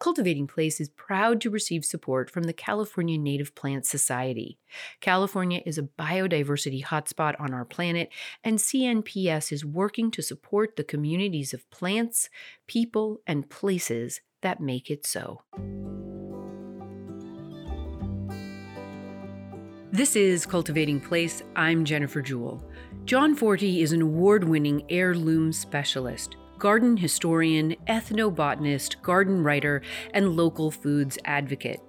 Cultivating Place is proud to receive support from the California Native Plant Society. California is a biodiversity hotspot on our planet, and CNPS is working to support the communities of plants, people, and places that make it so. This is Cultivating Place. I'm Jennifer Jewell. John Forti is an award winning heirloom specialist garden historian, ethnobotanist, garden writer, and local foods advocate.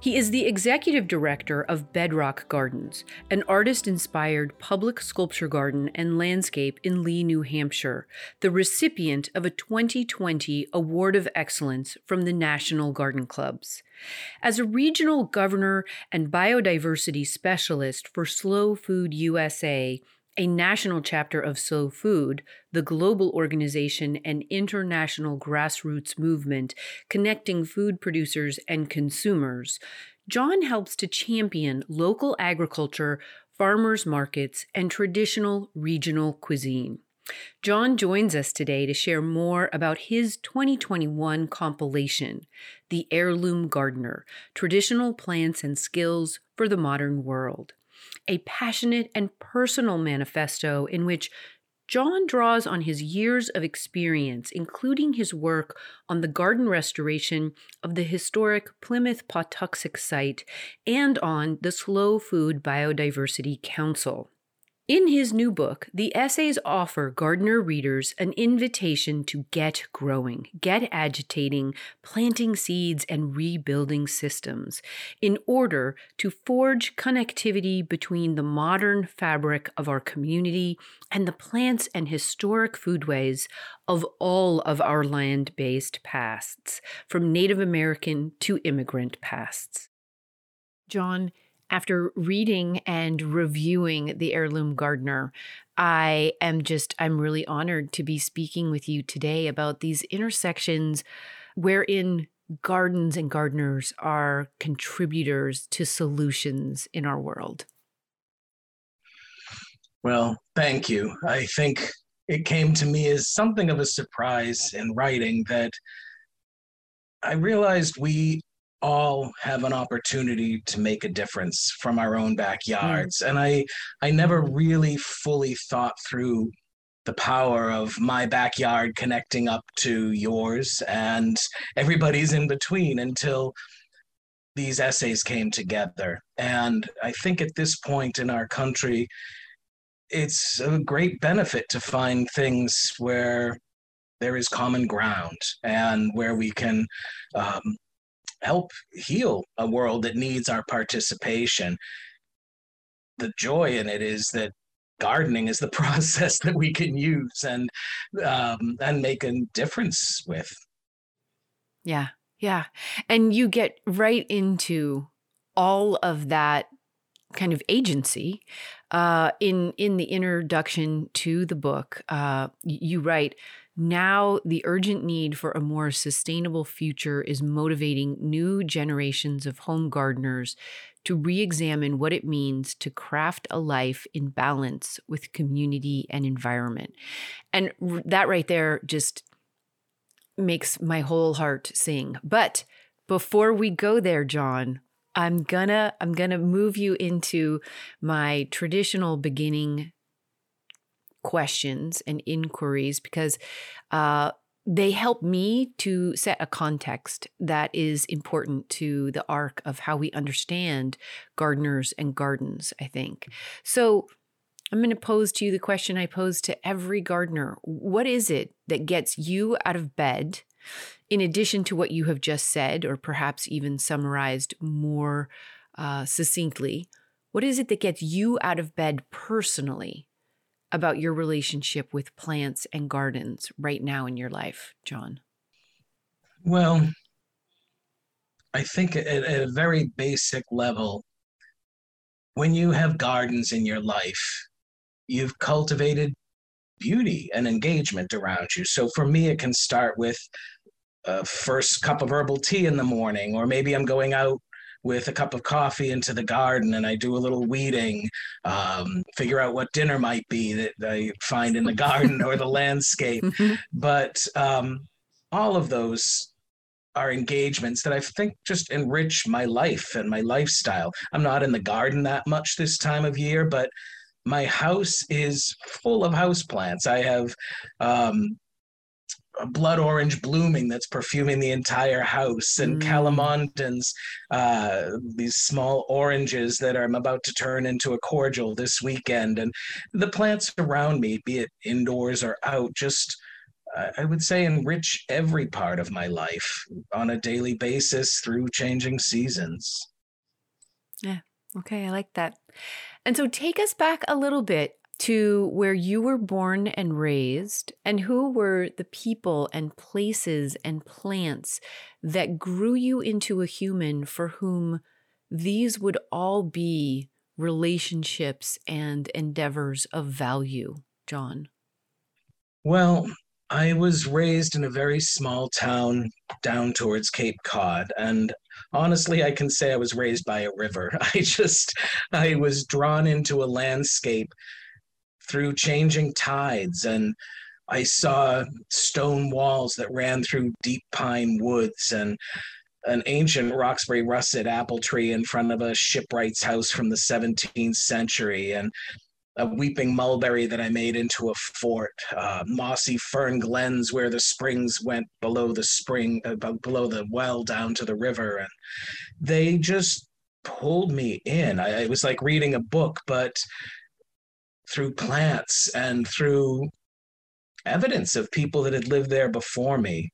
He is the executive director of Bedrock Gardens, an artist inspired public sculpture garden and landscape in Lee, New Hampshire, the recipient of a 2020 Award of Excellence from the National Garden Clubs. As a regional governor and biodiversity specialist for Slow Food USA, a national chapter of Slow Food, the global organization and international grassroots movement connecting food producers and consumers, John helps to champion local agriculture, farmers markets, and traditional regional cuisine. John joins us today to share more about his 2021 compilation, The Heirloom Gardener Traditional Plants and Skills for the Modern World a passionate and personal manifesto in which John draws on his years of experience, including his work on the garden restoration of the historic Plymouth Patuxet site and on the Slow Food Biodiversity Council. In his new book, the essays offer gardener readers an invitation to get growing, get agitating, planting seeds, and rebuilding systems in order to forge connectivity between the modern fabric of our community and the plants and historic foodways of all of our land based pasts, from Native American to immigrant pasts. John, after reading and reviewing The Heirloom Gardener, I am just, I'm really honored to be speaking with you today about these intersections wherein gardens and gardeners are contributors to solutions in our world. Well, thank you. I think it came to me as something of a surprise in writing that I realized we all have an opportunity to make a difference from our own backyards mm. and i i never really fully thought through the power of my backyard connecting up to yours and everybody's in between until these essays came together and i think at this point in our country it's a great benefit to find things where there is common ground and where we can um, help heal a world that needs our participation. The joy in it is that gardening is the process that we can use and um, and make a difference with. Yeah, yeah, and you get right into all of that kind of agency uh, in in the introduction to the book. Uh, you write now, the urgent need for a more sustainable future is motivating new generations of home gardeners to re examine what it means to craft a life in balance with community and environment. And that right there just makes my whole heart sing. But before we go there, John, I'm gonna I'm gonna move you into my traditional beginning questions and inquiries because uh, they help me to set a context that is important to the arc of how we understand gardeners and gardens, I think. So I'm going to pose to you the question I pose to every gardener What is it that gets you out of bed, in addition to what you have just said, or perhaps even summarized more uh, succinctly? What is it that gets you out of bed personally about your relationship with plants and gardens right now in your life, John? Well, I think at, a very basic level, when you have gardens in your life, you've cultivated beauty and engagement around you. So for me, it can start with a first cup of herbal tea in the morning, or maybe I'm going out with a cup of coffee into the garden and I do a little weeding, um, figure out what dinner might be that I find in the garden or the landscape. Mm-hmm. But um, all of those are engagements that I think just enrich my life and my lifestyle. I'm not in the garden that much this time of year, but my house is full of house plants. I have um, blood orange blooming that's perfuming the entire house, and mm. uh, these small oranges that I'm about to turn into a cordial this weekend. And the plants around me, be it indoors or out, just I would say enrich every part of my life on a daily basis through changing seasons. Yeah. Okay. I like that. And so take us back a little bit to where you were born and raised, and who were the people and places and plants that grew you into a human for whom these would all be relationships and endeavors of value, John? Well, I was raised in a very small town down towards Cape Cod. And honestly, I can say I was raised by a river. I just, I was drawn into a landscape through changing tides. And I saw stone walls that ran through deep pine woods and an ancient Roxbury russet apple tree in front of a shipwright's house from the 17th century. And a weeping mulberry that I made into a fort, uh, mossy fern glens where the springs went below the spring, uh, below the well down to the river, and they just pulled me in. I, it was like reading a book, but through plants and through evidence of people that had lived there before me.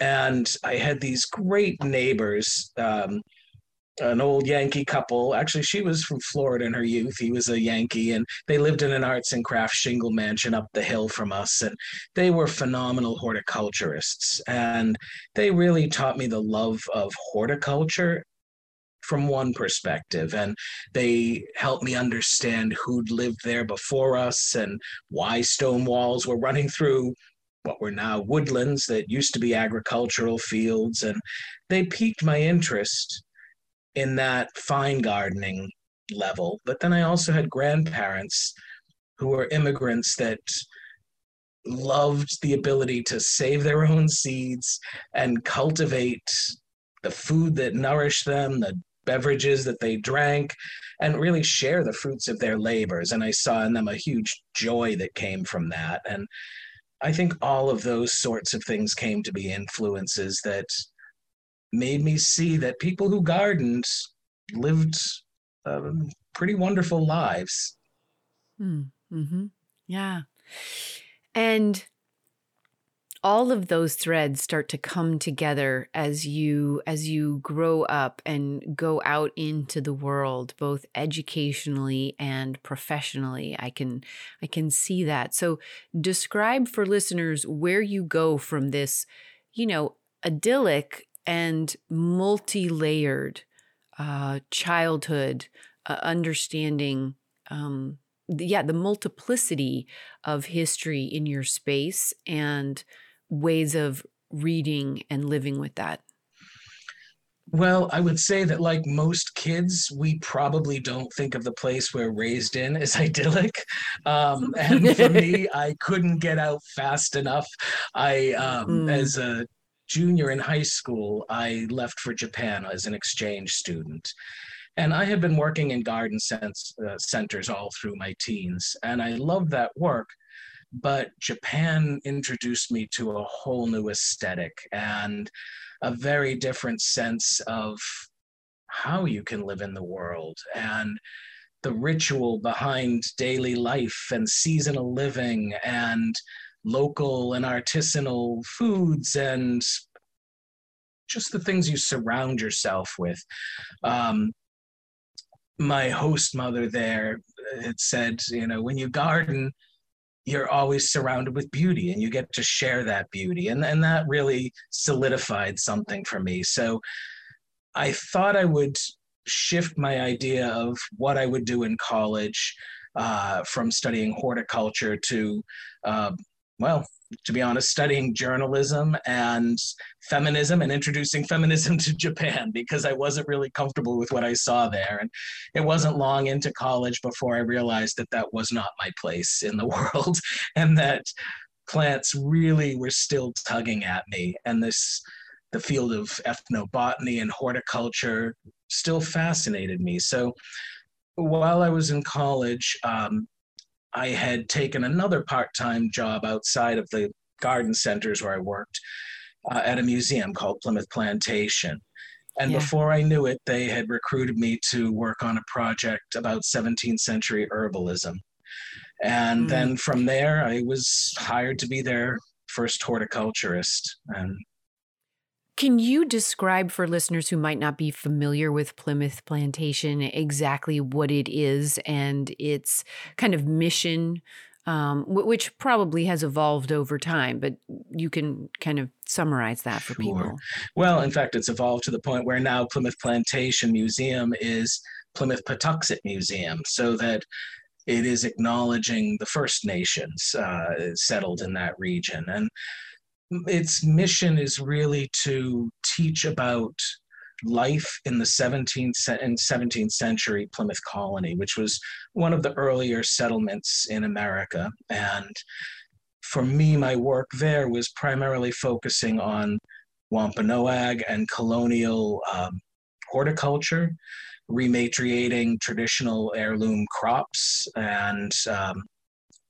And I had these great neighbors. Um, an old Yankee couple. Actually, she was from Florida in her youth. He was a Yankee, and they lived in an arts and crafts shingle mansion up the hill from us. And they were phenomenal horticulturists. And they really taught me the love of horticulture from one perspective. And they helped me understand who'd lived there before us and why stone walls were running through what were now woodlands that used to be agricultural fields. And they piqued my interest in that fine gardening level. But then I also had grandparents who were immigrants that loved the ability to save their own seeds and cultivate the food that nourished them, the beverages that they drank, and really share the fruits of their labors. And I saw in them a huge joy that came from that. And I think all of those sorts of things came to be influences that made me see that people who gardened lived um, pretty wonderful lives. Hmm, mm-hmm. Yeah. And all of those threads start to come together as you as you grow up and go out into the world both educationally and professionally i can i can see that so describe for listeners where you go from this you know idyllic and multi layered uh, childhood uh, understanding. Um, yeah, the multiplicity of history in your space and ways of reading and living with that. Well, I would say that, like most kids, we probably don't think of the place we're raised in as idyllic. Um, and for me, I couldn't get out fast enough. I, um, mm. as a junior in high school, I left for Japan as an exchange student. And I had been working in garden sense, uh, centers all through my teens, and I loved that work. But Japan introduced me to a whole new aesthetic and a very different sense of how you can live in the world and the ritual behind daily life and seasonal living and local and artisanal foods and just the things you surround yourself with. Um, my host mother there had said, you know, when you garden, you're always surrounded with beauty and you get to share that beauty. And, and that really solidified something for me. So I thought I would shift my idea of what I would do in college uh, from studying horticulture to uh, well, to be honest, studying journalism and feminism and introducing feminism to Japan because I wasn't really comfortable with what I saw there. And it wasn't long into college before I realized that that was not my place in the world and that plants really were still tugging at me. And this the field of ethnobotany and horticulture still fascinated me. So while I was in college, um, I had taken another part time job outside of the garden centers where I worked uh, at a museum called Plymouth Plantation. And yeah. before I knew it, they had recruited me to work on a project about 17th century herbalism. And mm. then from there, I was hired to be their first horticulturist. And can you describe for listeners who might not be familiar with Plymouth Plantation exactly what it is and its kind of mission, um, which probably has evolved over time, but you can kind of summarize that for sure. people. Well, in fact, it's evolved to the point where now Plymouth Plantation Museum is Plymouth Patuxet Museum, so that it is acknowledging the First Nations uh, settled in that region. And its mission is really to teach about life in the 17th and 17th century Plymouth colony, which was one of the earlier settlements in America. And for me, my work there was primarily focusing on Wampanoag and colonial um, horticulture, rematriating traditional heirloom crops, and um,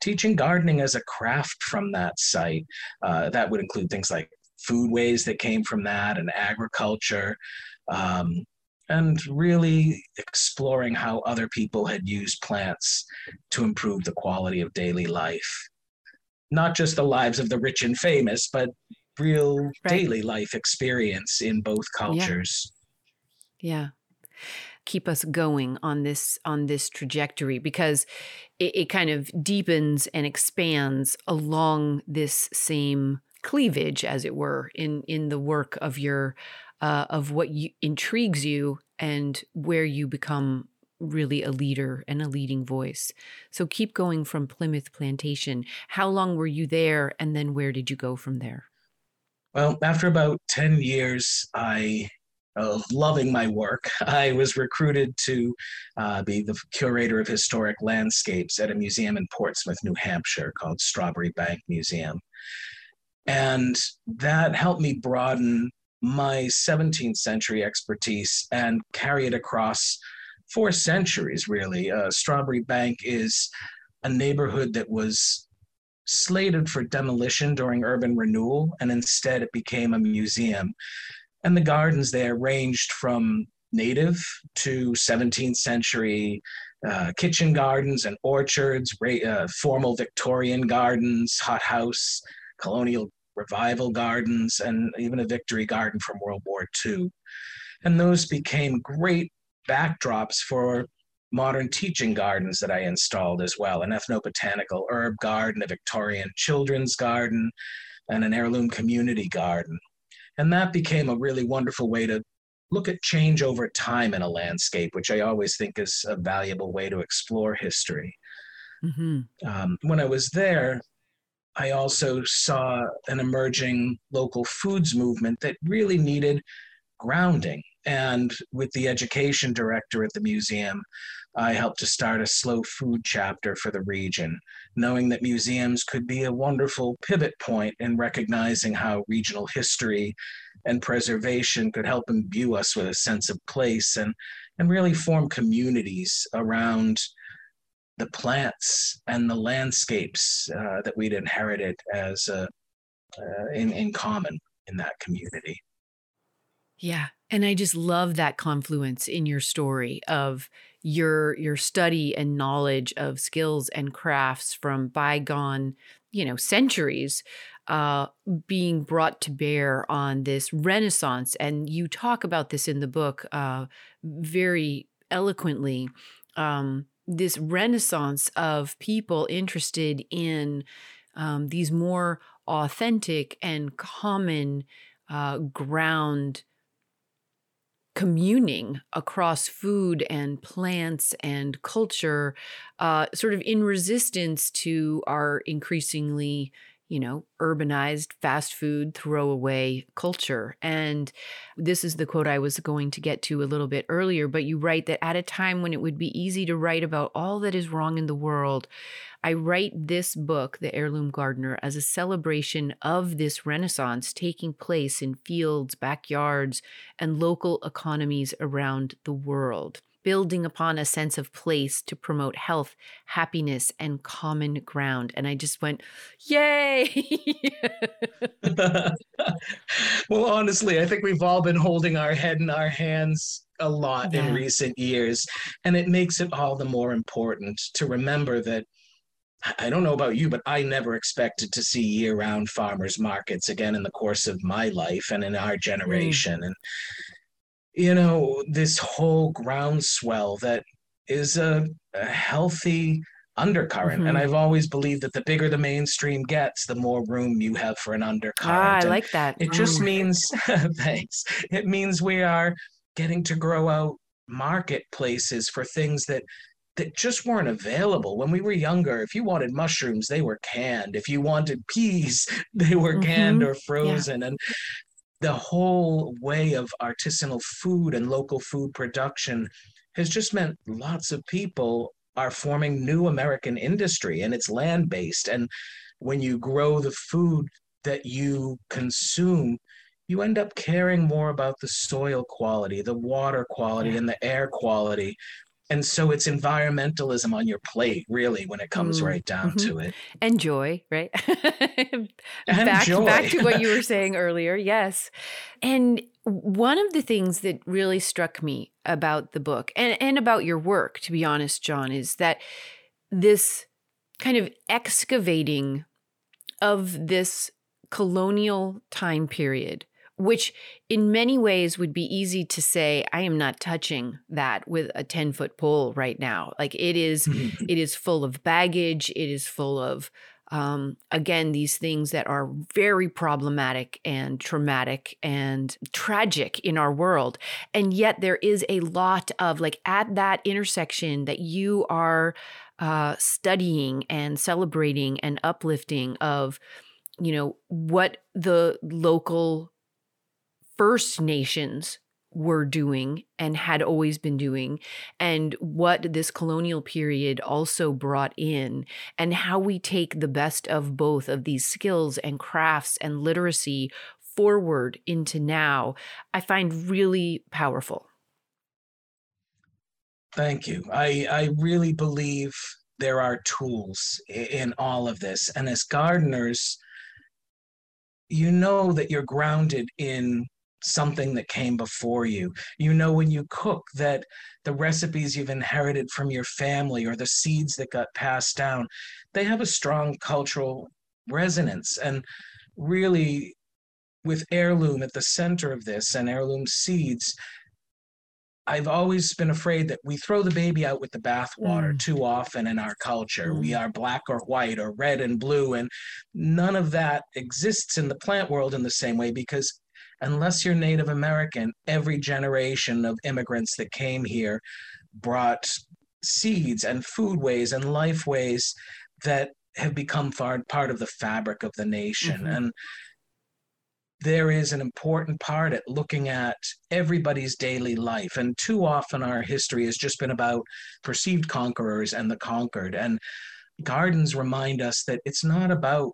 teaching gardening as a craft from that site. Uh, that would include things like foodways that came from that and agriculture. Um, and really exploring how other people had used plants to improve the quality of daily life. Not just the lives of the rich and famous, but real right. daily life experience in both cultures. Yeah. yeah keep us going on this on this trajectory because it, it kind of deepens and expands along this same cleavage as it were in in the work of your uh, of what you, intrigues you and where you become really a leader and a leading voice. So keep going from Plymouth Plantation. How long were you there and then where did you go from there? Well, after about 10 years, I of loving my work, I was recruited to uh, be the curator of historic landscapes at a museum in Portsmouth, New Hampshire called Strawbery Banke Museum. And that helped me broaden my 17th century expertise and carry it across four centuries, really. Uh, Strawbery Banke is a neighborhood that was slated for demolition during urban renewal, and instead it became a museum. And the gardens there ranged from native to 17th century uh, kitchen gardens and orchards, uh, formal Victorian gardens, hothouse, colonial revival gardens, and even a victory garden from World War II. And those became great backdrops for modern teaching gardens that I installed as well an ethnobotanical herb garden, a Victorian children's garden, and an heirloom community garden. And that became a really wonderful way to look at change over time in a landscape, which I always think is a valuable way to explore history. Mm-hmm. Um, when I was there, I also saw an emerging local foods movement that really needed grounding. And with the education director at the museum, I helped to start a slow food chapter for the region, knowing that museums could be a wonderful pivot point in recognizing how regional history and preservation could help imbue us with a sense of place and, and really form communities around the plants and the landscapes uh, that we'd inherited as uh, in, in common in that community. Yeah. And I just love that confluence in your story of your your study and knowledge of skills and crafts from bygone, you know, centuries uh, being brought to bear on this renaissance. And you talk about this in the book uh, very eloquently. Um, this renaissance of people interested in um, these more authentic and common uh, ground communing across food and plants and culture, uh, sort of in resistance to our increasingly, you know, urbanized fast food throwaway culture. And this is the quote I was going to get to a little bit earlier, but you write that at a time when it would be easy to write about all that is wrong in the world, I write this book, The Heirloom Gardener, as a celebration of this renaissance taking place in fields, backyards, and local economies around the world building upon a sense of place to promote health, happiness, and common ground. And I just went, yay! well, honestly, I think we've all been holding our head in our hands a lot yeah. in recent years. And it makes it all the more important to remember that. I don't know about you, but I never expected to see year round farmers markets again in the course of my life and in our mm. generation. Mm. And you know, this whole groundswell that is a, a healthy undercurrent. Mm-hmm. And I've always believed that the bigger the mainstream gets, the more room you have for an undercurrent. Ah, I and like that. It just mm. means, thanks. It means we are getting to grow out marketplaces for things that that just weren't available when we were younger if you wanted mushrooms they were canned if you wanted peas they were canned mm-hmm. or frozen yeah. and the whole way of artisanal food and local food production has just meant lots of people are forming new American industry and it's land based. And when you grow the food that you consume, you end up caring more about the soil quality, the water quality, and the air quality and so it's environmentalism on your plate really when it comes mm, right down mm-hmm. to it and joy right and back, joy. back to what you were saying earlier yes and one of the things that really struck me about the book and, and about your work to be honest john is that this kind of excavating of this colonial time period which in many ways would be easy to say i am not touching that with a 10 foot pole right now. Like it is it is full of baggage. It is full of um, again these things that are very problematic and traumatic and tragic in our world. And yet there is a lot of like at that intersection that you are uh, studying and celebrating and uplifting of you know what the local First Nations were doing and had always been doing, and what this colonial period also brought in, and how we take the best of both of these skills and crafts and literacy forward into now, I find really powerful. Thank you. I, I really believe there are tools in all of this. And as gardeners, you know that you're grounded in something that came before you. You know, when you cook, that the recipes you've inherited from your family or the seeds that got passed down, they have a strong cultural resonance. And really, with heirloom at the center of this and heirloom seeds, I've always been afraid that we throw the baby out with the bathwater mm. too often in our culture. Mm. We are black or white or red and blue, and none of that exists in the plant world in the same way because unless you're Native American, every generation of immigrants that came here brought seeds and foodways and lifeways that have become far, part of the fabric of the nation. Mm-hmm. And there is an important part at looking at everybody's daily life. And too often our history has just been about perceived conquerors and the conquered. And gardens remind us that it's not about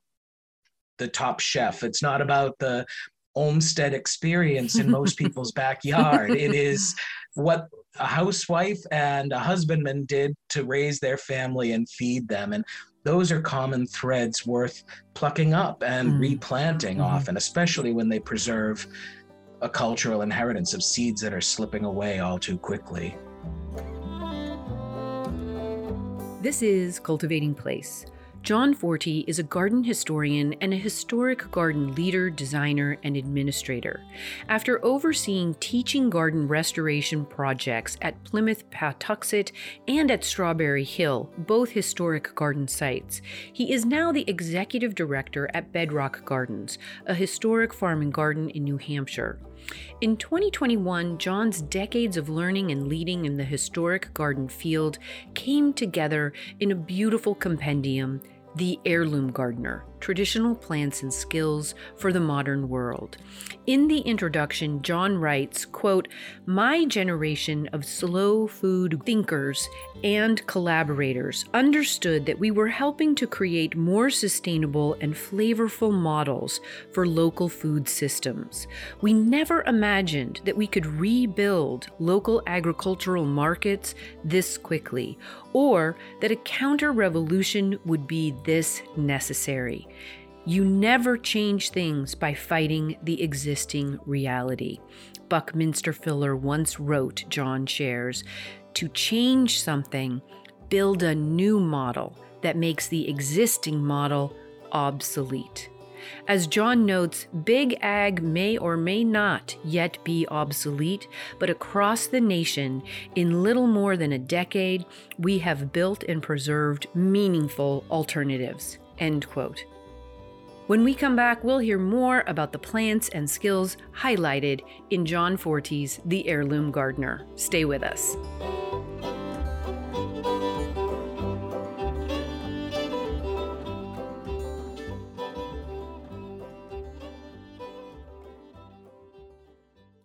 the top chef. It's not about the Olmsted experience in most people's backyard. It is what a housewife and a husbandman did to raise their family and feed them. And those are common threads worth plucking up and mm. replanting mm-hmm. often, especially when they preserve a cultural inheritance of seeds that are slipping away all too quickly. This is Cultivating Place John Forti is a garden historian and a historic garden leader, designer, and administrator. After overseeing teaching garden restoration projects at Plymouth Patuxet and at Strawberry Hill, both historic garden sites, he is now the executive director at Bedrock Gardens, a historic farm and garden in New Hampshire. In 2021, John's decades of learning and leading in the historic garden field came together in a beautiful compendium The Heirloom Gardener Traditional Plants and Skills for the Modern World. In the introduction, John writes, quote, My generation of slow food thinkers and collaborators understood that we were helping to create more sustainable and flavorful models for local food systems. We never imagined that we could rebuild local agricultural markets this quickly, or that a counter revolution would be this necessary. You never change things by fighting the existing reality. Buckminster Fuller once wrote, John shares, to change something, build a new model that makes the existing model obsolete. As John notes, Big Ag may or may not yet be obsolete, but across the nation, in little more than a decade, we have built and preserved meaningful alternatives. End quote. When we come back, we'll hear more about the plants and skills highlighted in John Forti's The Heirloom Gardener. Stay with us.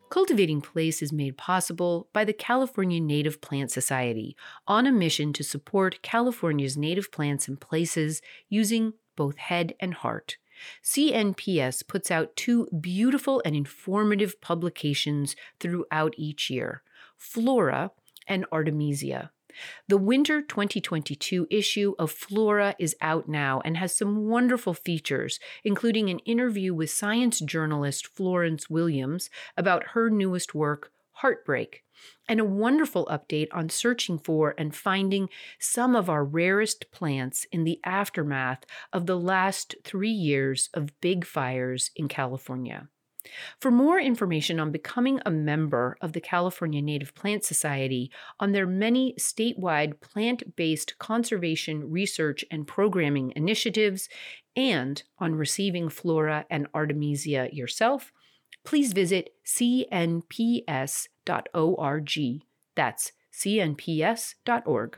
Cultivating Place is made possible by the California Native Plant Society on a mission to support California's native plants and places using both head and heart. CNPS puts out two beautiful and informative publications throughout each year Flora and Artemisia. The winter 2022 issue of Flora is out now and has some wonderful features, including an interview with science journalist Florence Williams about her newest work, Heartbreak, and a wonderful update on searching for and finding some of our rarest plants in the aftermath of the last three years of big fires in California. For more information on becoming a member of the California Native Plant Society, on their many statewide plant based conservation research and programming initiatives, and on receiving Flora and Artemisia yourself, please visit cnps.org. That's cnps.org.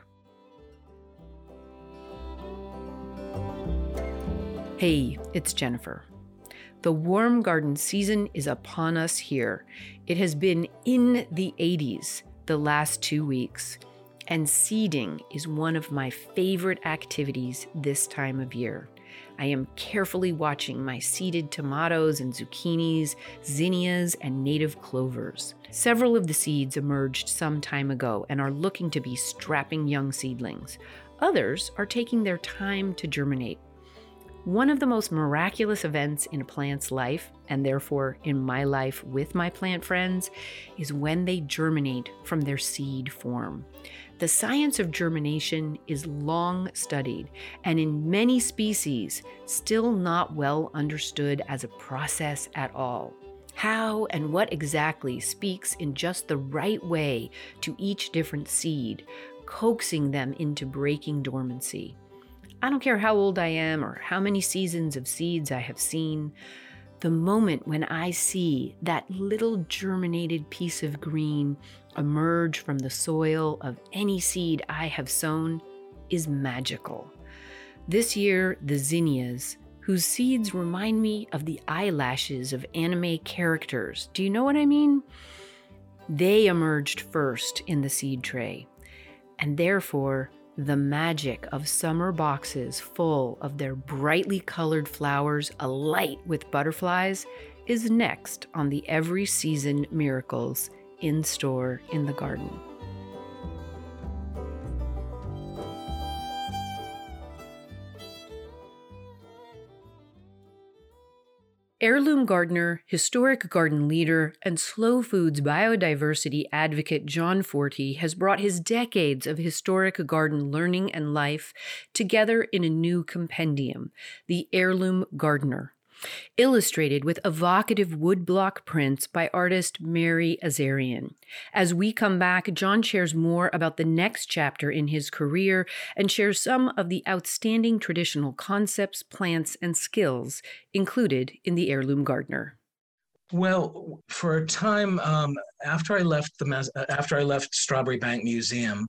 Hey, it's Jennifer. The warm garden season is upon us here. It has been in the 80s the last two weeks, and seeding is one of my favorite activities this time of year. I am carefully watching my seeded tomatoes and zucchinis, zinnias, and native clovers. Several of the seeds emerged some time ago and are looking to be strapping young seedlings. Others are taking their time to germinate. One of the most miraculous events in a plant's life, and therefore in my life with my plant friends, is when they germinate from their seed form. The science of germination is long studied and in many species still not well understood as a process at all. How and what exactly speaks in just the right way to each different seed, coaxing them into breaking dormancy. I don't care how old I am or how many seasons of seeds I have seen. The moment when I see that little germinated piece of green emerge from the soil of any seed I have sown is magical. This year, the zinnias, whose seeds remind me of the eyelashes of anime characters. Do you know what I mean? They emerged first in the seed tray, and therefore the magic of summer boxes full of their brightly colored flowers alight with butterflies is next on the Every Season Miracles in store in the garden. Heirloom gardener, historic garden leader, and slow foods biodiversity advocate John Forti has brought his decades of historic garden learning and life together in a new compendium, The Heirloom Gardener illustrated with evocative woodblock prints by artist Mary Azarian. As we come back, John shares more about the next chapter in his career and shares some of the outstanding traditional concepts, plants, and skills included in the Heirloom Gardener. Well, for a time um, after I left the after I left Strawbery Banke Museum,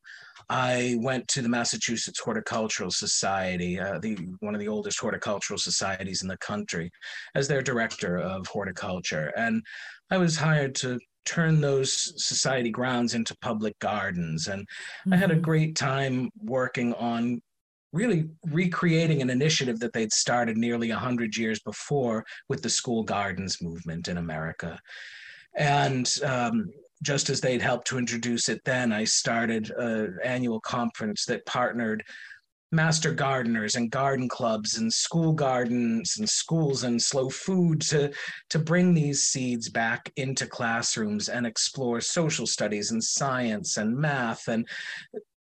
I went to the Massachusetts Horticultural Society, uh, the one of the oldest horticultural societies in the country, as their director of horticulture, and I was hired to turn those society grounds into public gardens, and mm-hmm. I had a mm-hmm. great time working on really recreating an initiative that they'd started nearly 100 years before with the school gardens movement in America. And um, just as they'd helped to introduce it then, I started an annual conference that partnered master gardeners and garden clubs and school gardens and schools and slow food to, to bring these seeds back into classrooms and explore social studies and science and math and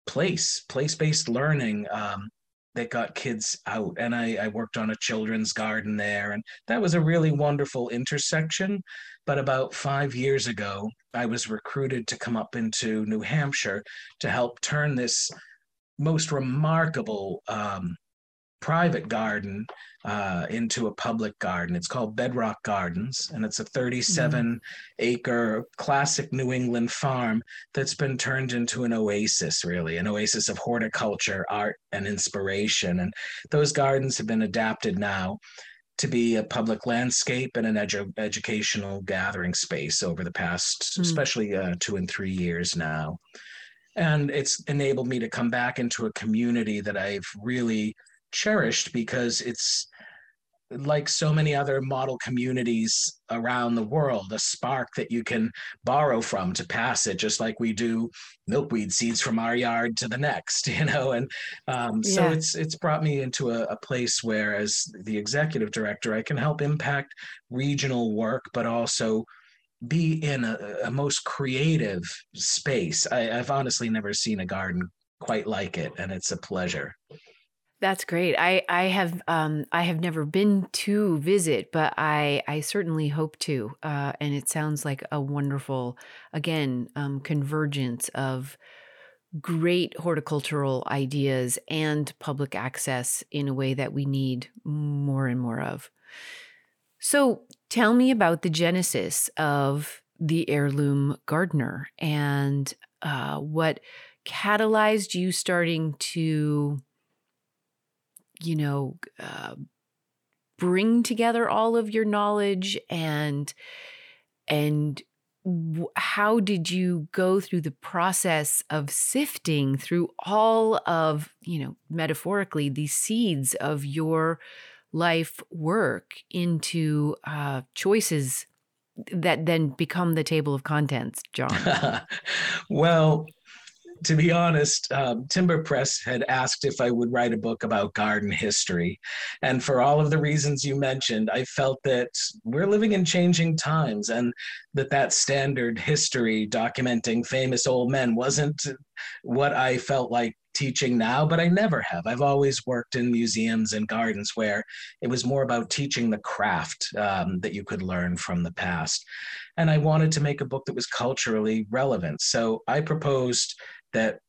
place place-based learning um, that got kids out. And I, I worked on a children's garden there. And that was a really wonderful intersection. But about five years ago, I was recruited to come up into New Hampshire to help turn this most remarkable um, private garden uh, into a public garden. It's called Bedrock Gardens, and it's a 37 mm. acre classic New England farm that's been turned into an oasis, really, an oasis of horticulture, art, and inspiration. And those gardens have been adapted now to be a public landscape and an edu- educational gathering space over the past, mm. especially uh, two and three years now. And it's enabled me to come back into a community that I've really cherished because it's like so many other model communities around the world, a spark that you can borrow from to pass it, just like we do milkweed seeds from our yard to the next, you know. And um, so yeah. it's it's brought me into a, a place where, as the executive director, I can help impact regional work, but also be in a, a most creative space. I, I've honestly never seen a garden quite like it, and it's a pleasure. That's great. I I have um I have never been to visit, but I I certainly hope to. Uh, and it sounds like a wonderful again um, convergence of great horticultural ideas and public access in a way that we need more and more of. So tell me about the genesis of the heirloom gardener and uh, what catalyzed you starting to you know, uh, bring together all of your knowledge and and how did you go through the process of sifting through all of you know metaphorically the seeds of your life work into uh, choices that then become the table of contents john? Well to be honest, um, Timber Press had asked if I would write a book about garden history. And for all of the reasons you mentioned, I felt that we're living in changing times and that that standard history documenting famous old men wasn't what I felt like teaching now, but I never have. I've always worked in museums and gardens where it was more about teaching the craft um, that you could learn from the past. And I wanted to make a book that was culturally relevant. So I proposed that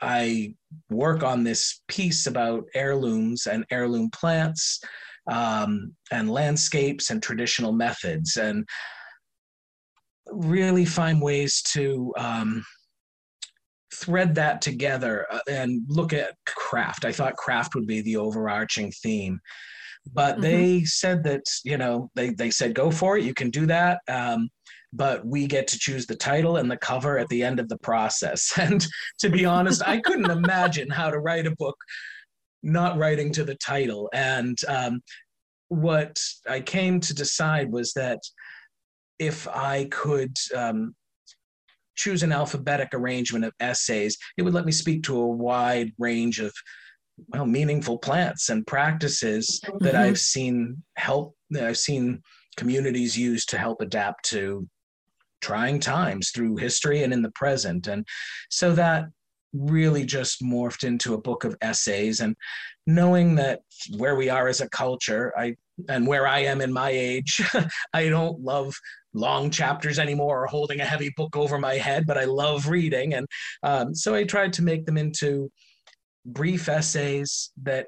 I work on this piece about heirlooms and heirloom plants um, and landscapes and traditional methods and really find ways to um, thread that together uh, and look at craft. I thought craft would be the overarching theme. But mm-hmm. they said that, you know, they, they said, go for it, you can do that. Um, but we get to choose the title and the cover at the end of the process. And to be honest, I couldn't imagine how to write a book not writing to the title. And um, what I came to decide was that if I could um, choose an alphabetic arrangement of essays, it would let me speak to a wide range of well meaningful plants and practices mm-hmm. that I've seen help. That I've seen communities use to help adapt to trying times through history and in the present. And so that really just morphed into a book of essays and knowing that where we are as a culture i and where i am in my age i don't love long chapters anymore or holding a heavy book over my head but i love reading and um, so i tried to make them into brief essays that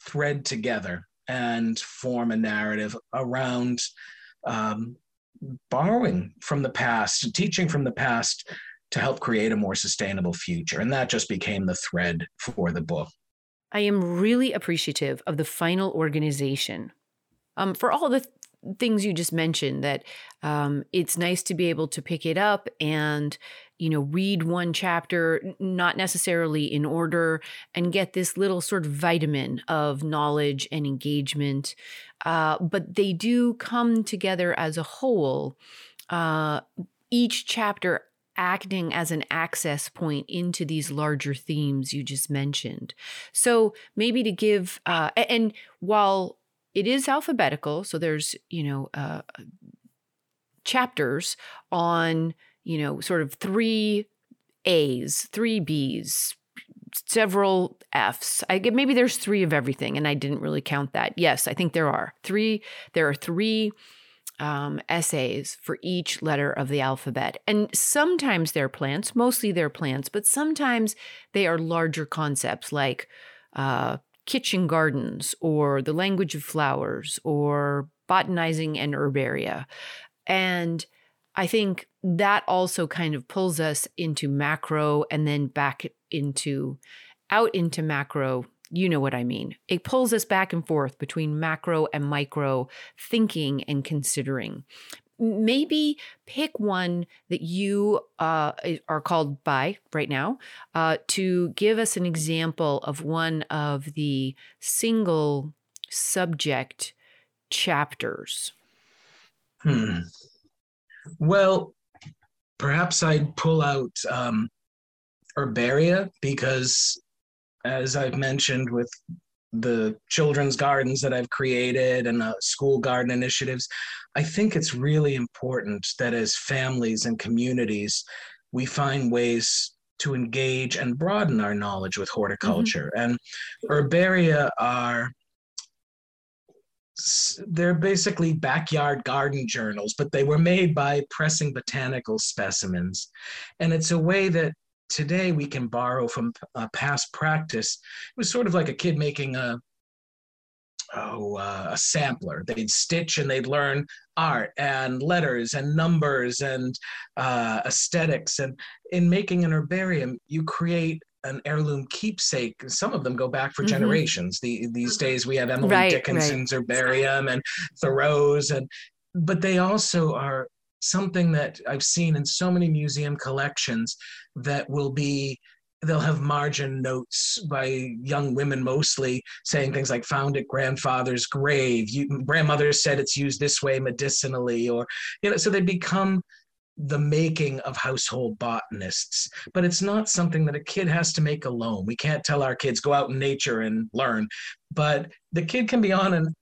thread together and form a narrative around um, borrowing from the past, teaching from the past to help create a more sustainable future. And that just became the thread for the book. I am really appreciative of the final organization. Um, for all the th- things you just mentioned, that um, it's nice to be able to pick it up and you know read one chapter not necessarily in order and get this little sort of vitamin of knowledge and engagement uh, but they do come together as a whole uh, each chapter acting as an access point into these larger themes you just mentioned. So maybe to give, uh, and while it is alphabetical, so there's, you know, uh, chapters on, you know, sort of three A's, three B's, several F's. I get maybe there's three of everything, and I didn't really count that. Yes, I think there are three. There are three um, essays for each letter of the alphabet. And sometimes they're plants, mostly they're plants, but sometimes they are larger concepts like uh, kitchen gardens or the language of flowers or botanizing an herbaria. And I think that also kind of pulls us into macro and then back into out into macro you know what I mean. It pulls us back and forth between macro and micro thinking and considering. Maybe pick one that you uh, are called by right now uh, to give us an example of one of the single subject chapters. Hmm. Well, perhaps I'd pull out um, herbaria because as I've mentioned with the children's gardens that I've created and the school garden initiatives, I think it's really important that as families and communities, we find ways to engage and broaden our knowledge with horticulture. Mm-hmm. And herbaria are they're basically backyard garden journals, but they were made by pressing botanical specimens. And it's a way that today we can borrow from uh, past practice. It was sort of like a kid making a oh uh, a sampler. They'd stitch and they'd learn art and letters and numbers and uh, aesthetics. And in making an herbarium, you create an heirloom keepsake. Some of them go back for mm-hmm. generations. The, these days we have Emily right, Dickinson's right. herbarium and Thoreau's, and but they also are something that I've seen in so many museum collections that will be they'll have margin notes by young women mostly saying things like found at grandfather's grave. You, grandmother said it's used this way medicinally or you know so they become the making of household botanists. But it's not something that a kid has to make alone. We can't tell our kids go out in nature and learn. But the kid can be on an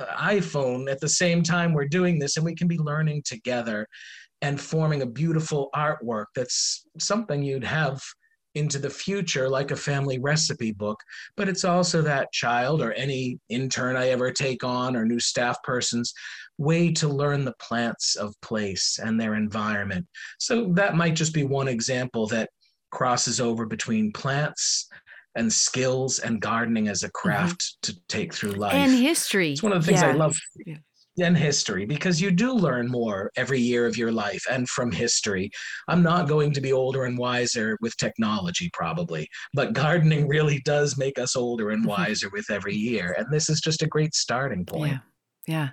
iphone at the same time we're doing this and we can be learning together and forming a beautiful artwork that's something you'd have into the future like a family recipe book. But it's also that child or any intern i ever take on or new staff person's way to learn the plants of place and their environment. So that might just be one example that crosses over between plants and skills and gardening as a mm-hmm. craft mm-hmm. to take through life and history it's one of the things yeah. i love yeah in history because you do learn more every year of your life and from history. I'm not going to be older and wiser with technology, probably, but gardening really does make us older and mm-hmm. wiser with every year. And this is just a great starting point. Yeah. Yeah.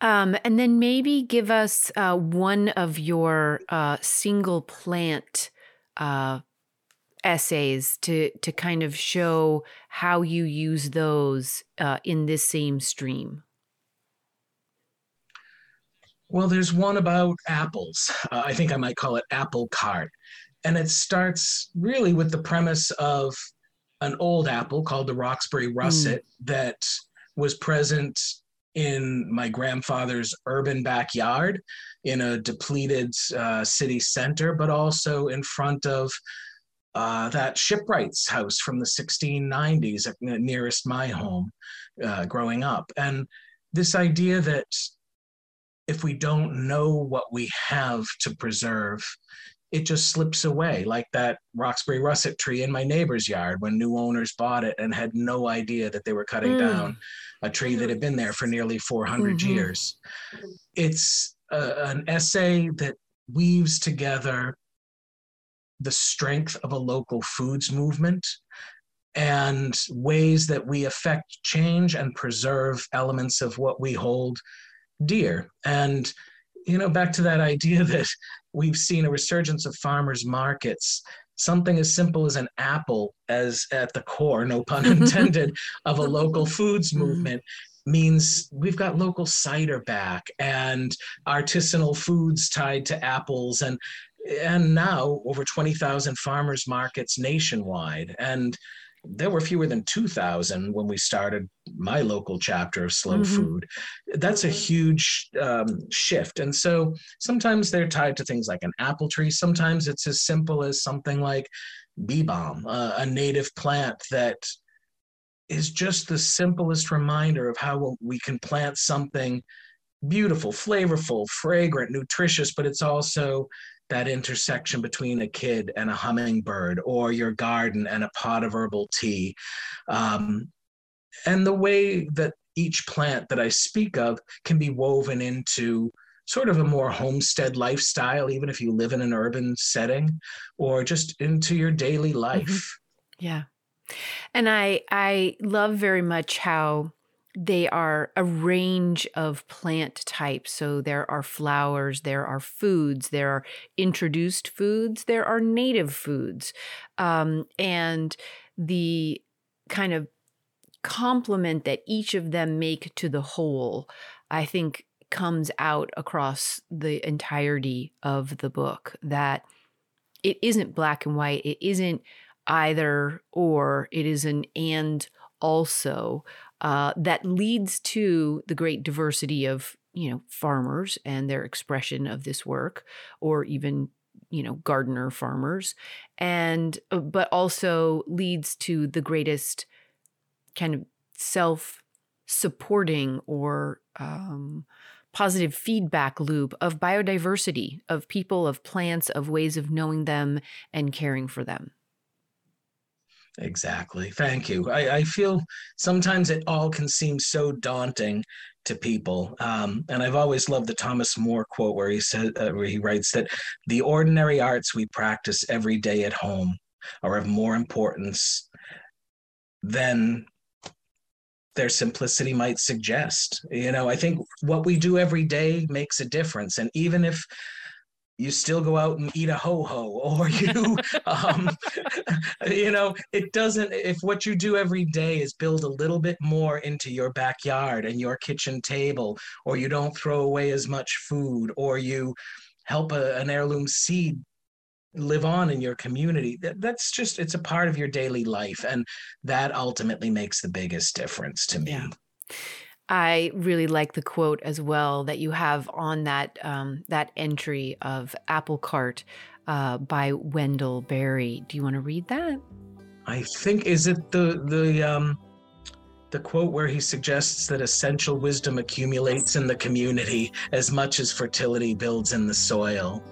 Um, and then maybe give us uh, one of your uh, single plant uh, essays to to kind of show how you use those uh, in this same stream. Well, there's one about apples. Uh, I think I might call it Apple Cart. And it starts really with the premise of an old apple called the Roxbury russet mm. that was present in my grandfather's urban backyard in a depleted uh, city center, but also in front of uh, that shipwright's house from the 1690s uh, nearest my home uh, growing up. And this idea that if we don't know what we have to preserve, it just slips away, like that Roxbury russet tree in my neighbor's yard when new owners bought it and had no idea that they were cutting mm. down a tree that had been there for nearly 400 mm-hmm. years. It's a, an essay that weaves together the strength of a local foods movement and ways that we affect change and preserve elements of what we hold dear. And, you know, back to that idea that we've seen a resurgence of farmers markets something as simple as an apple as at the core no pun intended of a local foods mm-hmm. movement means we've got local cider back and artisanal foods tied to apples and and now over 20,000 farmers markets nationwide. And there were fewer than 2000 when we started my local chapter of slow mm-hmm. food. That's a huge um, shift. And so sometimes they're tied to things like an apple tree. Sometimes it's as simple as something like bee balm uh, a native plant that is just the simplest reminder of how we can plant something beautiful, flavorful, fragrant, nutritious, but it's also that intersection between a kid and a hummingbird or your garden and a pot of herbal tea. Um, and the way that each plant that I speak of can be woven into sort of a more homestead lifestyle, even if you live in an urban setting or just into your daily mm-hmm. life. Mm-hmm. Yeah. And I I love very much how they are a range of plant types. So there are flowers, there are foods, there are introduced foods, there are native foods. Um, and the kind of complement that each of them make to the whole, I think comes out across the entirety of the book that it isn't black and white. It isn't either or, it is an and also uh, that leads to the great diversity of you know farmers and their expression of this work or even you know gardener farmers. And uh, but also leads to the greatest kind of self supporting or um, positive feedback loop of biodiversity of people of plants of ways of knowing them and caring for them Exactly. Thank you. I, I, feel sometimes it all can seem so daunting to people, um, and I've always loved the Thomas More quote where he said, uh, where he writes that the ordinary arts we practice every day at home are of more importance than their simplicity might suggest. You know, I think what we do every day makes a difference, and even if you still go out and eat a ho ho or you um, you know it doesn't if what you do every day is build a little bit more into your backyard and your kitchen table or you don't throw away as much food or you help a, an heirloom seed live on in your community that, that's just it's a part of your daily life and that ultimately makes the biggest difference to me yeah. I really like the quote as well that you have on that um, that entry of Apple Cart uh, by Wendell Berry. Do you want to read that? I think is it the the um, the quote where he suggests that essential wisdom accumulates in the community as much as fertility builds in the soil.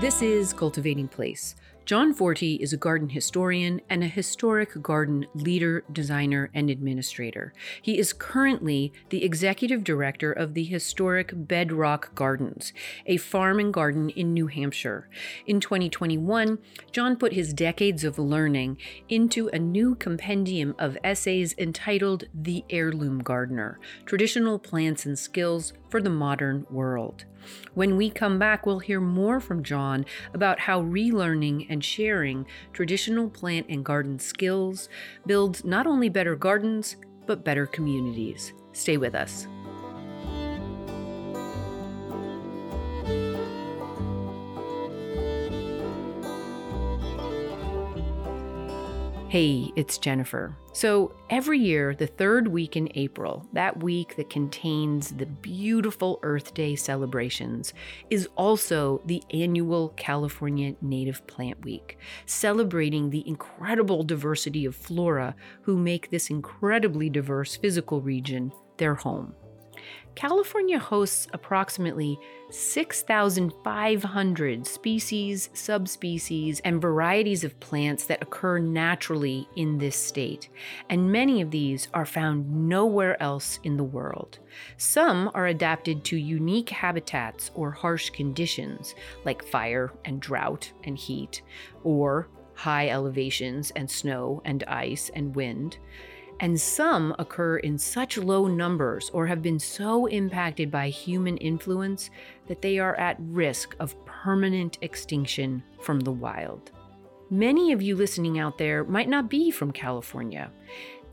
This is Cultivating Place John Forti is a garden historian and a historic garden leader, designer, and administrator. He is currently the executive director of the historic Bedrock Gardens, a farm and garden in New Hampshire. In 2021, John put his decades of learning into a new compendium of essays entitled The Heirloom Gardener Traditional Plants and Skills for the Modern World. When we come back, we'll hear more from John about how relearning and sharing traditional plant and garden skills builds not only better gardens, but better communities. Stay with us. Hey, it's Jennifer. So, every year, the third week in April, that week that contains the beautiful Earth Day celebrations, is also the annual California Native Plant Week, celebrating the incredible diversity of flora who make this incredibly diverse physical region their home. California hosts approximately 6,500 species, subspecies, and varieties of plants that occur naturally in this state, and many of these are found nowhere else in the world. Some are adapted to unique habitats or harsh conditions, like fire and drought and heat, or high elevations and snow and ice and wind and some occur in such low numbers or have been so impacted by human influence that they are at risk of permanent extinction from the wild. Many of you listening out there might not be from California.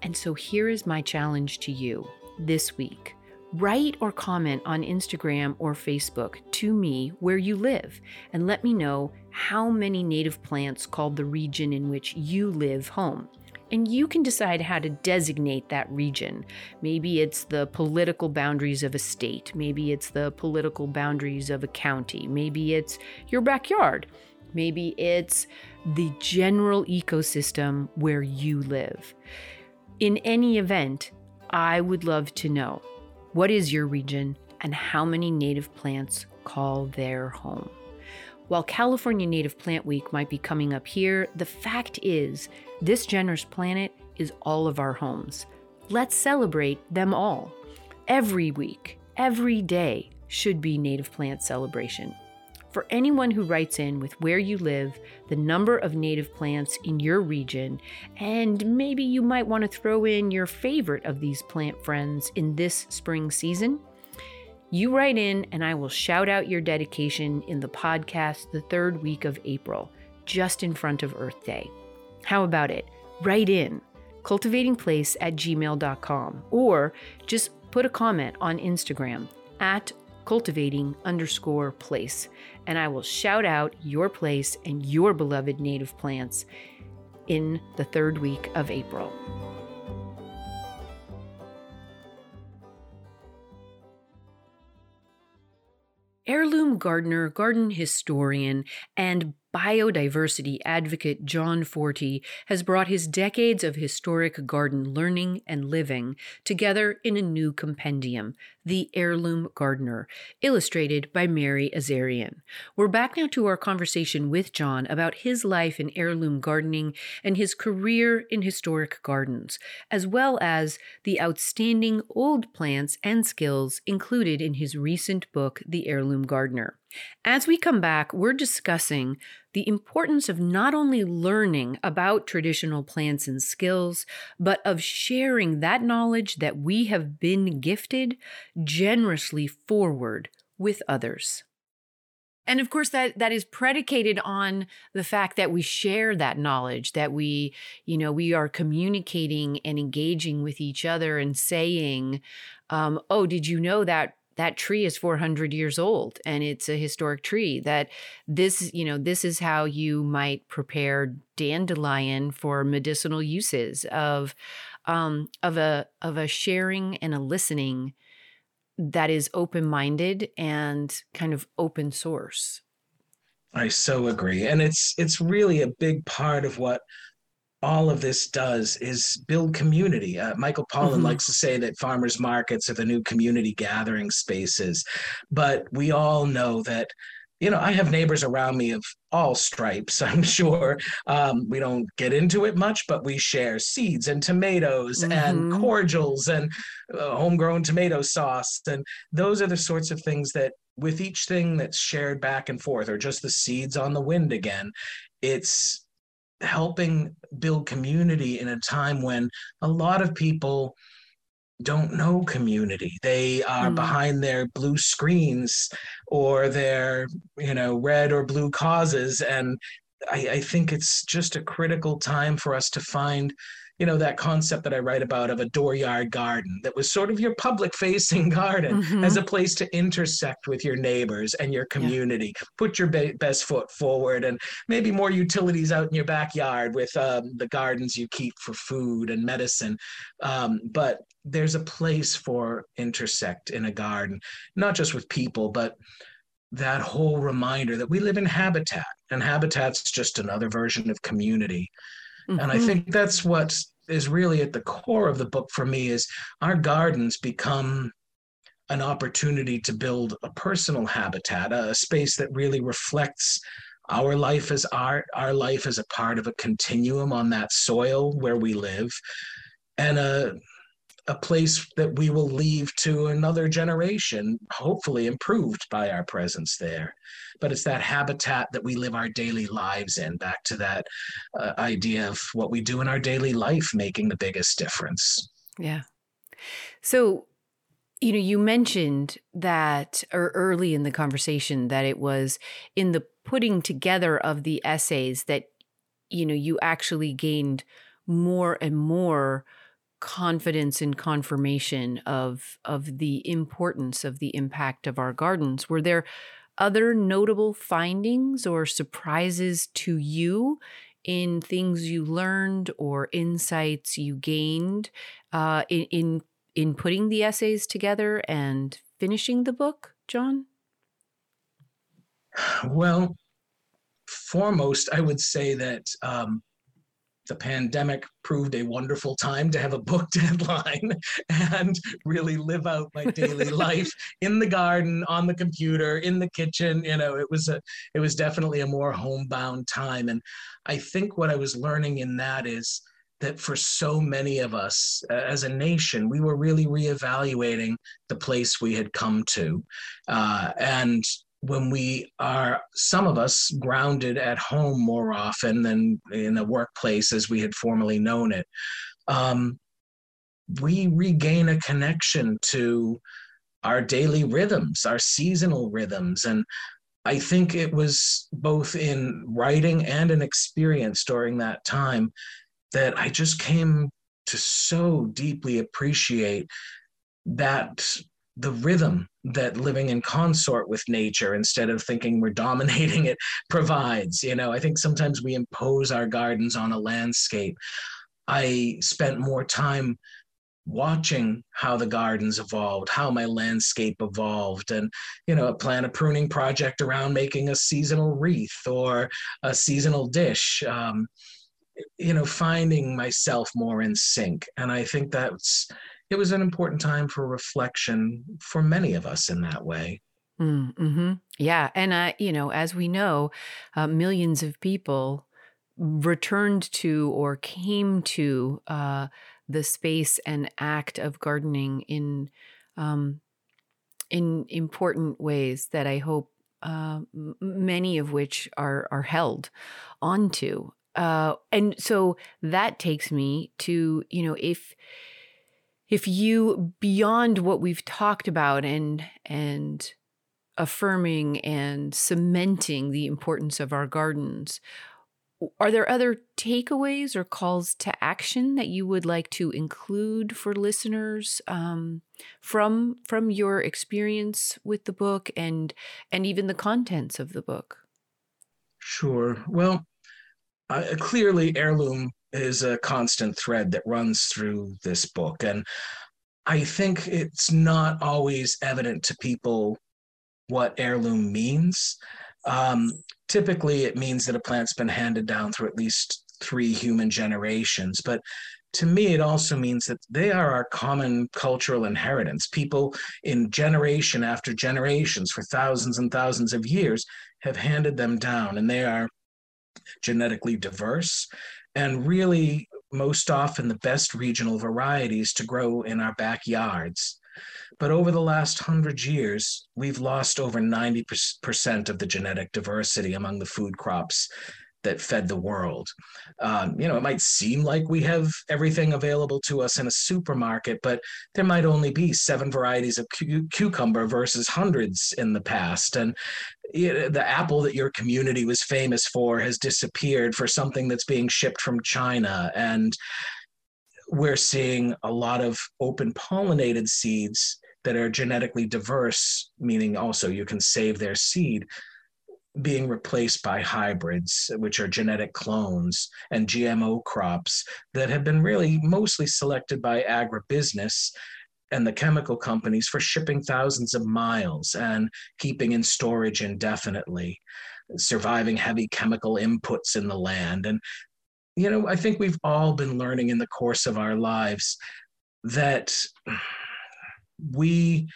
And so here is my challenge to you this week. Write or comment on Instagram or Facebook to me where you live and let me know how many native plants call the region in which you live home and you can decide how to designate that region. Maybe it's the political boundaries of a state, maybe it's the political boundaries of a county, maybe it's your backyard, maybe it's the general ecosystem where you live. In any event, I would love to know what is your region and how many native plants call their home. While California Native Plant Week might be coming up here, the fact is, this generous planet is all of our homes. Let's celebrate them all. Every week, every day should be Native Plant Celebration. For anyone who writes in with where you live, the number of native plants in your region, and maybe you might want to throw in your favorite of these plant friends in this spring season, you write in, and I will shout out your dedication in the podcast the third week of April, just in front of Earth Day. How about it? Write in cultivatingplace at gmail.com or just put a comment on Instagram at cultivating underscore place, and I will shout out your place and your beloved native plants in the third week of April. Heirloom gardener, garden historian, and biodiversity advocate John Forti has brought his decades of historic garden learning and living together in a new compendium, The Heirloom Gardener, illustrated by Mary Azarian. We're back now to our conversation with John about his life in heirloom gardening and his career in historic gardens, as well as the outstanding old plants and skills included in his recent book, The Heirloom Gardener. As we come back, we're discussing the importance of not only learning about traditional plants and skills, but of sharing that knowledge that we have been gifted generously forward with others. And of course that that is predicated on the fact that we share that knowledge that we you know we are communicating and engaging with each other and saying um, oh did you know that that tree is 400 years old and it's a historic tree that this you know this is how you might prepare dandelion for medicinal uses of um of a of a sharing and a listening that is open-minded and kind of open source. I so agree and it's it's really a big part of what all of this does is build community. Uh, Michael Pollan mm-hmm. likes to say that farmers markets are the new community gathering spaces, but we all know that. You know, I have neighbors around me of all stripes, I'm sure. Um, we don't get into it much, but we share seeds and tomatoes mm-hmm. and cordials and uh, homegrown tomato sauce. And those are the sorts of things that, with each thing that's shared back and forth, or just the seeds on the wind again, it's helping build community in a time when a lot of people don't know community they are mm. behind their blue screens or their you know red or blue causes and I, I think it's just a critical time for us to find you know that concept that i write about of a dooryard garden that was sort of your public facing garden mm-hmm. as a place to intersect with your neighbors and your community yeah. put your be- best foot forward and maybe more utilities out in your backyard with um, the gardens you keep for food and medicine um, but there's a place for intersect in a garden not just with people but that whole reminder that we live in habitat and habitat's just another version of community Mm-hmm. And I mm-hmm. think that's what is really at the core of the book for me is our gardens become an opportunity to build a personal habitat, a space that really reflects our life as art, our life as a part of a continuum on that soil where we live, and a a place that we will leave to another generation, hopefully improved by our presence there. But it's that habitat that we live our daily lives in, back to that uh, idea of what we do in our daily life making the biggest difference. Yeah. So, you know, you mentioned that or early in the conversation that it was in the putting together of the essays that, you know, you actually gained more and more confidence and confirmation of of the importance of the impact of our gardens. Were there other notable findings or surprises to you in things you learned or insights you gained uh, in, in in putting the essays together and finishing the book john? Well foremost i would say that um, the pandemic proved a wonderful time to have a book deadline and really live out my daily life in the garden on the computer in the kitchen you know it was a it was definitely a more homebound time and i think what i was learning in that is that for so many of us uh, as a nation, we were really reevaluating the place we had come to. Uh, and when we are some of us grounded at home more often than in the workplace as we had formerly known it um, we regain a connection to our daily rhythms our seasonal rhythms. And i think it was both in writing and an experience during that time that i just came to so deeply appreciate that the rhythm that living in consort with nature instead of thinking we're dominating it provides you know? I think sometimes we impose our gardens on a landscape. I spent more time watching how the gardens evolved how my landscape evolved and you know plan a pruning project around making a seasonal wreath or a seasonal dish um, you know finding myself more in sync. And i think that's it was an important time for reflection for many of us in that way. Mm, mm-hmm. Yeah. And, uh, you know, as we know, uh, millions of people returned to or came to uh, the space and act of gardening in um, in important ways that I hope uh, many of which are are held onto. Uh, and so that takes me to you know if if you beyond what we've talked about and and affirming and cementing the importance of our gardens are there other takeaways or calls to action that you would like to include for listeners um, from from your experience with the book and and even the contents of the book? Sure. Well uh, clearly heirloom is a constant thread that runs through this book. And I think it's not always evident to people what heirloom means. Um, typically, it means that a plant's been handed down through at least three human generations. But to me, it also means that they are our common cultural inheritance. People in generation after generations for thousands and thousands of years have handed them down, and they are genetically diverse and really most often the best regional varieties to grow in our backyards. But over the last hundred years, we've lost over 90% of the genetic diversity among the food crops that fed the world. Um, you know, it might seem like we have everything available to us in a supermarket, but there might only be seven varieties of cu- cucumber versus hundreds in the past. And you know, the apple that your community was famous for has disappeared for something that's being shipped from China. And we're seeing a lot of open pollinated seeds that are genetically diverse, meaning also you can save their seed being replaced by hybrids, which are genetic clones, and GMO crops that have been really mostly selected by agribusiness and the chemical companies for shipping thousands of miles and keeping in storage indefinitely, surviving heavy chemical inputs in the land. And, you know, I think we've all been learning in the course of our lives that we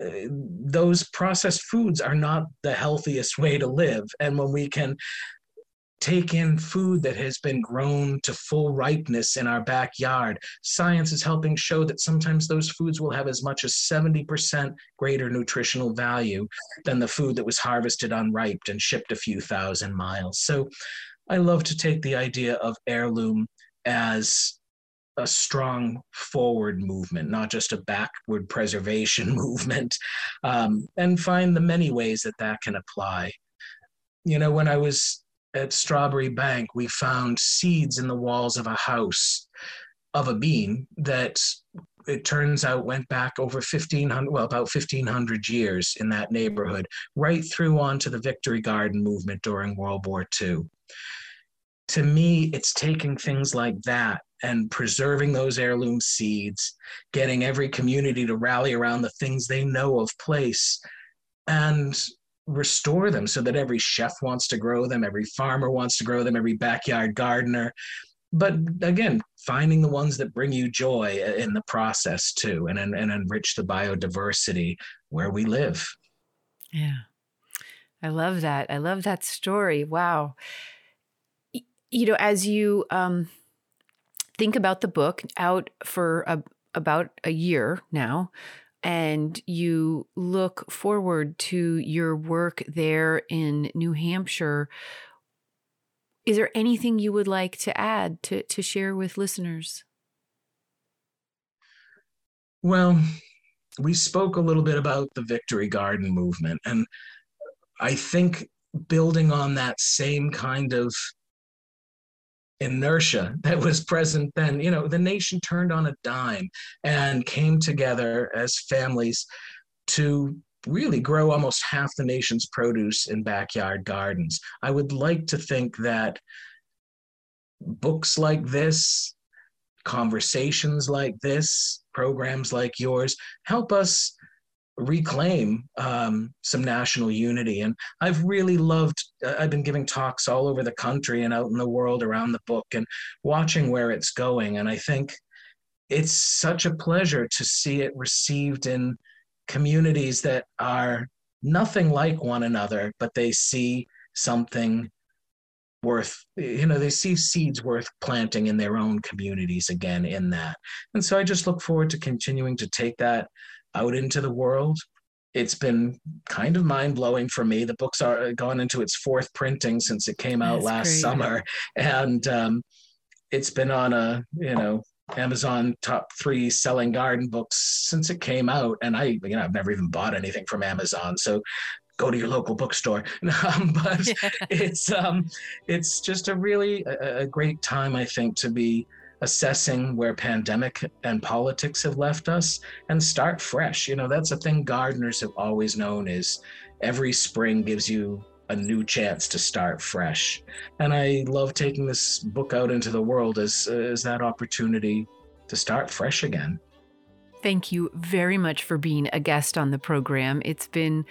those processed foods are not the healthiest way to live. And when we can take in food that has been grown to full ripeness in our backyard. Science is helping show that sometimes those foods will have as much as 70% greater nutritional value than the food that was harvested unripe and shipped a few thousand miles. So I love to take the idea of heirloom as a strong forward movement, not just a backward preservation movement, um, and find the many ways that that can apply. You know, when I was at Strawbery Banke, we found seeds in the walls of a house of a bean that it turns out went back over 1500 well about 1500 years in that neighborhood right through onto the victory garden movement during world war ii to me it's taking things like that and preserving those heirloom seeds getting every community to rally around the things they know of place and restore them so that every chef wants to grow them, every farmer wants to grow them, every backyard gardener. But again, finding the ones that bring you joy in the process too, and, and, and enrich the biodiversity where we live. Yeah. I love that. I love that story. Wow. You know, as you um, think about the book out for a, about a year now, and you look forward to your work there in New Hampshire, is there anything you would like to add to, to share with listeners? Well, we spoke a little bit about the Victory Garden movement, and I think building on that same kind of inertia that was present then. You know, the nation turned on a dime and came together as families to really grow almost half the nation's produce in backyard gardens. I would like to think that books like this, conversations like this, programs like yours help us reclaim um, some national unity. And I've really loved, uh, I've been giving talks all over the country and out in the world around the book and watching where it's going. And I think it's such a pleasure to see it received in communities that are nothing like one another, but they see something worth you know they see seeds worth planting in their own communities again in that and so i just look forward to continuing to take that out into the world. It's been kind of mind blowing for me. The book's are uh, gone into its fourth printing since it came out That's last summer, and um, it's been on a you know Amazon top three selling garden books since it came out. And I, you know, I've never even bought anything from Amazon. So go to your local bookstore. Um, but it's um, it's just a really a, a, great time, I think, to be assessing where pandemic and politics have left us and start fresh. You know, that's a thing gardeners have always known is every spring gives you a new chance to start fresh. And I love taking this book out into the world as, as that opportunity to start fresh again. Thank you very much for being a guest on the program. It's been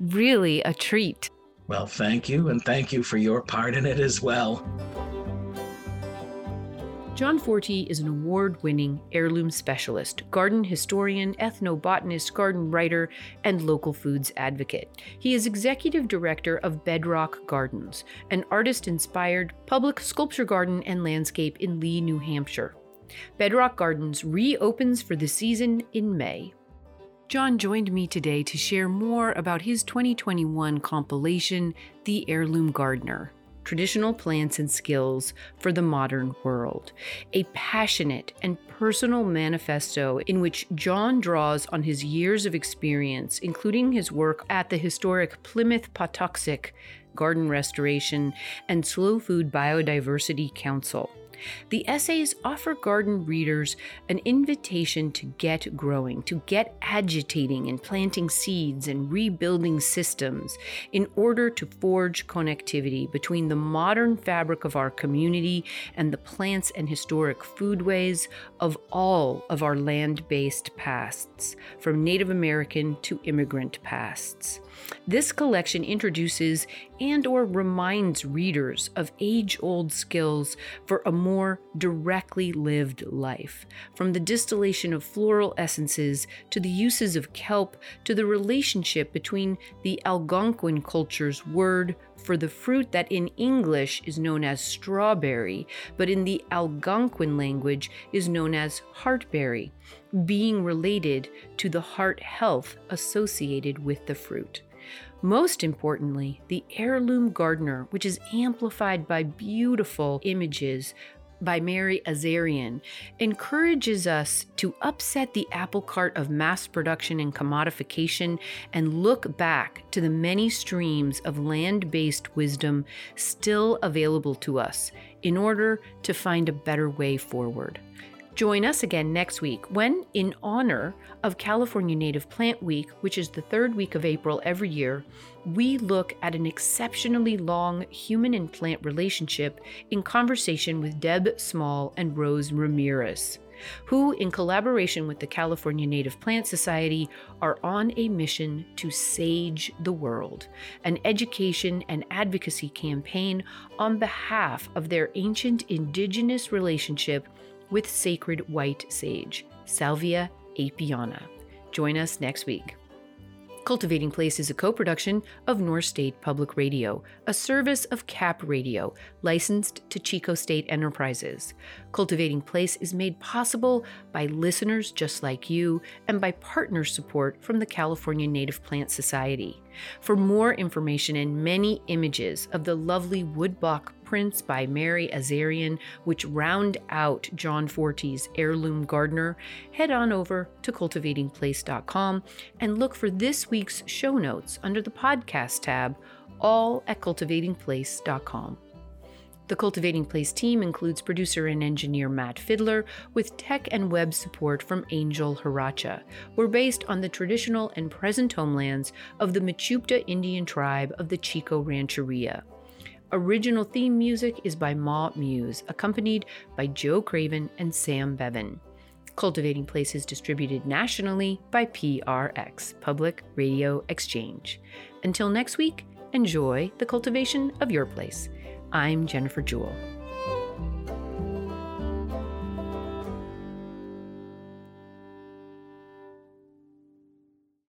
really a treat. Well, thank you. And thank you for your part in it as well. John Forti is an award winning heirloom specialist, garden historian, ethnobotanist, garden writer, and local foods advocate. He is executive director of Bedrock Gardens, an artist inspired public sculpture garden and landscape in Lee, New Hampshire. Bedrock Gardens reopens for the season in May. John joined me today to share more about his 2021 compilation, The Heirloom Gardener traditional plants and skills for the modern world. A passionate and personal manifesto in which John draws on his years of experience, including his work at the historic Plymouth Patuxet Garden Restoration and Slow Food Biodiversity Council. The essays offer garden readers an invitation to get growing, to get agitating and planting seeds and rebuilding systems in order to forge connectivity between the modern fabric of our community and the plants and historic foodways of all of our land based pasts, from Native American to immigrant pasts. This collection introduces and or reminds readers of age-old skills for a more more directly lived life, from the distillation of floral essences to the uses of kelp to the relationship between the Algonquin culture's word for the fruit that in English is known as strawberry, but in the Algonquin language is known as heartberry, being related to the heart health associated with the fruit. Most importantly, the heirloom gardener, which is amplified by beautiful images by Mary Azarian, encourages us to upset the apple cart of mass production and commodification and look back to the many streams of land based wisdom still available to us in order to find a better way forward. Join us again next week when, in honor of California Native Plant Week, which is the third week of April every year, we look at an exceptionally long human and plant relationship in conversation with Deb Small and Rose Ramirez, who, in collaboration with the California Native Plant Society, are on a mission to sage the world, an education and advocacy campaign on behalf of their ancient indigenous relationship with sacred white sage, Salvia apiana. Join us next week. Cultivating Place is a co production of North State Public Radio, a service of CAP Radio, licensed to Chico State Enterprises. Cultivating Place is made possible by listeners just like you and by partner support from the California Native Plant Society. For more information and many images of the lovely woodblock prints by Mary Azarian, which round out John Forti's Heirloom Gardener, head on over to cultivatingplace.com and look for this week's show notes under the podcast tab, all at cultivatingplace.com. The Cultivating Place team includes producer and engineer Matt Fiddler, with tech and web support from Angel Haracha. We're based on the traditional and present homelands of the Mechoopda Indian tribe of the Chico Rancheria. Original theme music is by Ma Muse, accompanied by Joe Craven and Sam Bevan. Cultivating Place is distributed nationally by PRX, Public Radio Exchange. Until next week, enjoy the cultivation of your place. I'm Jennifer Jewell.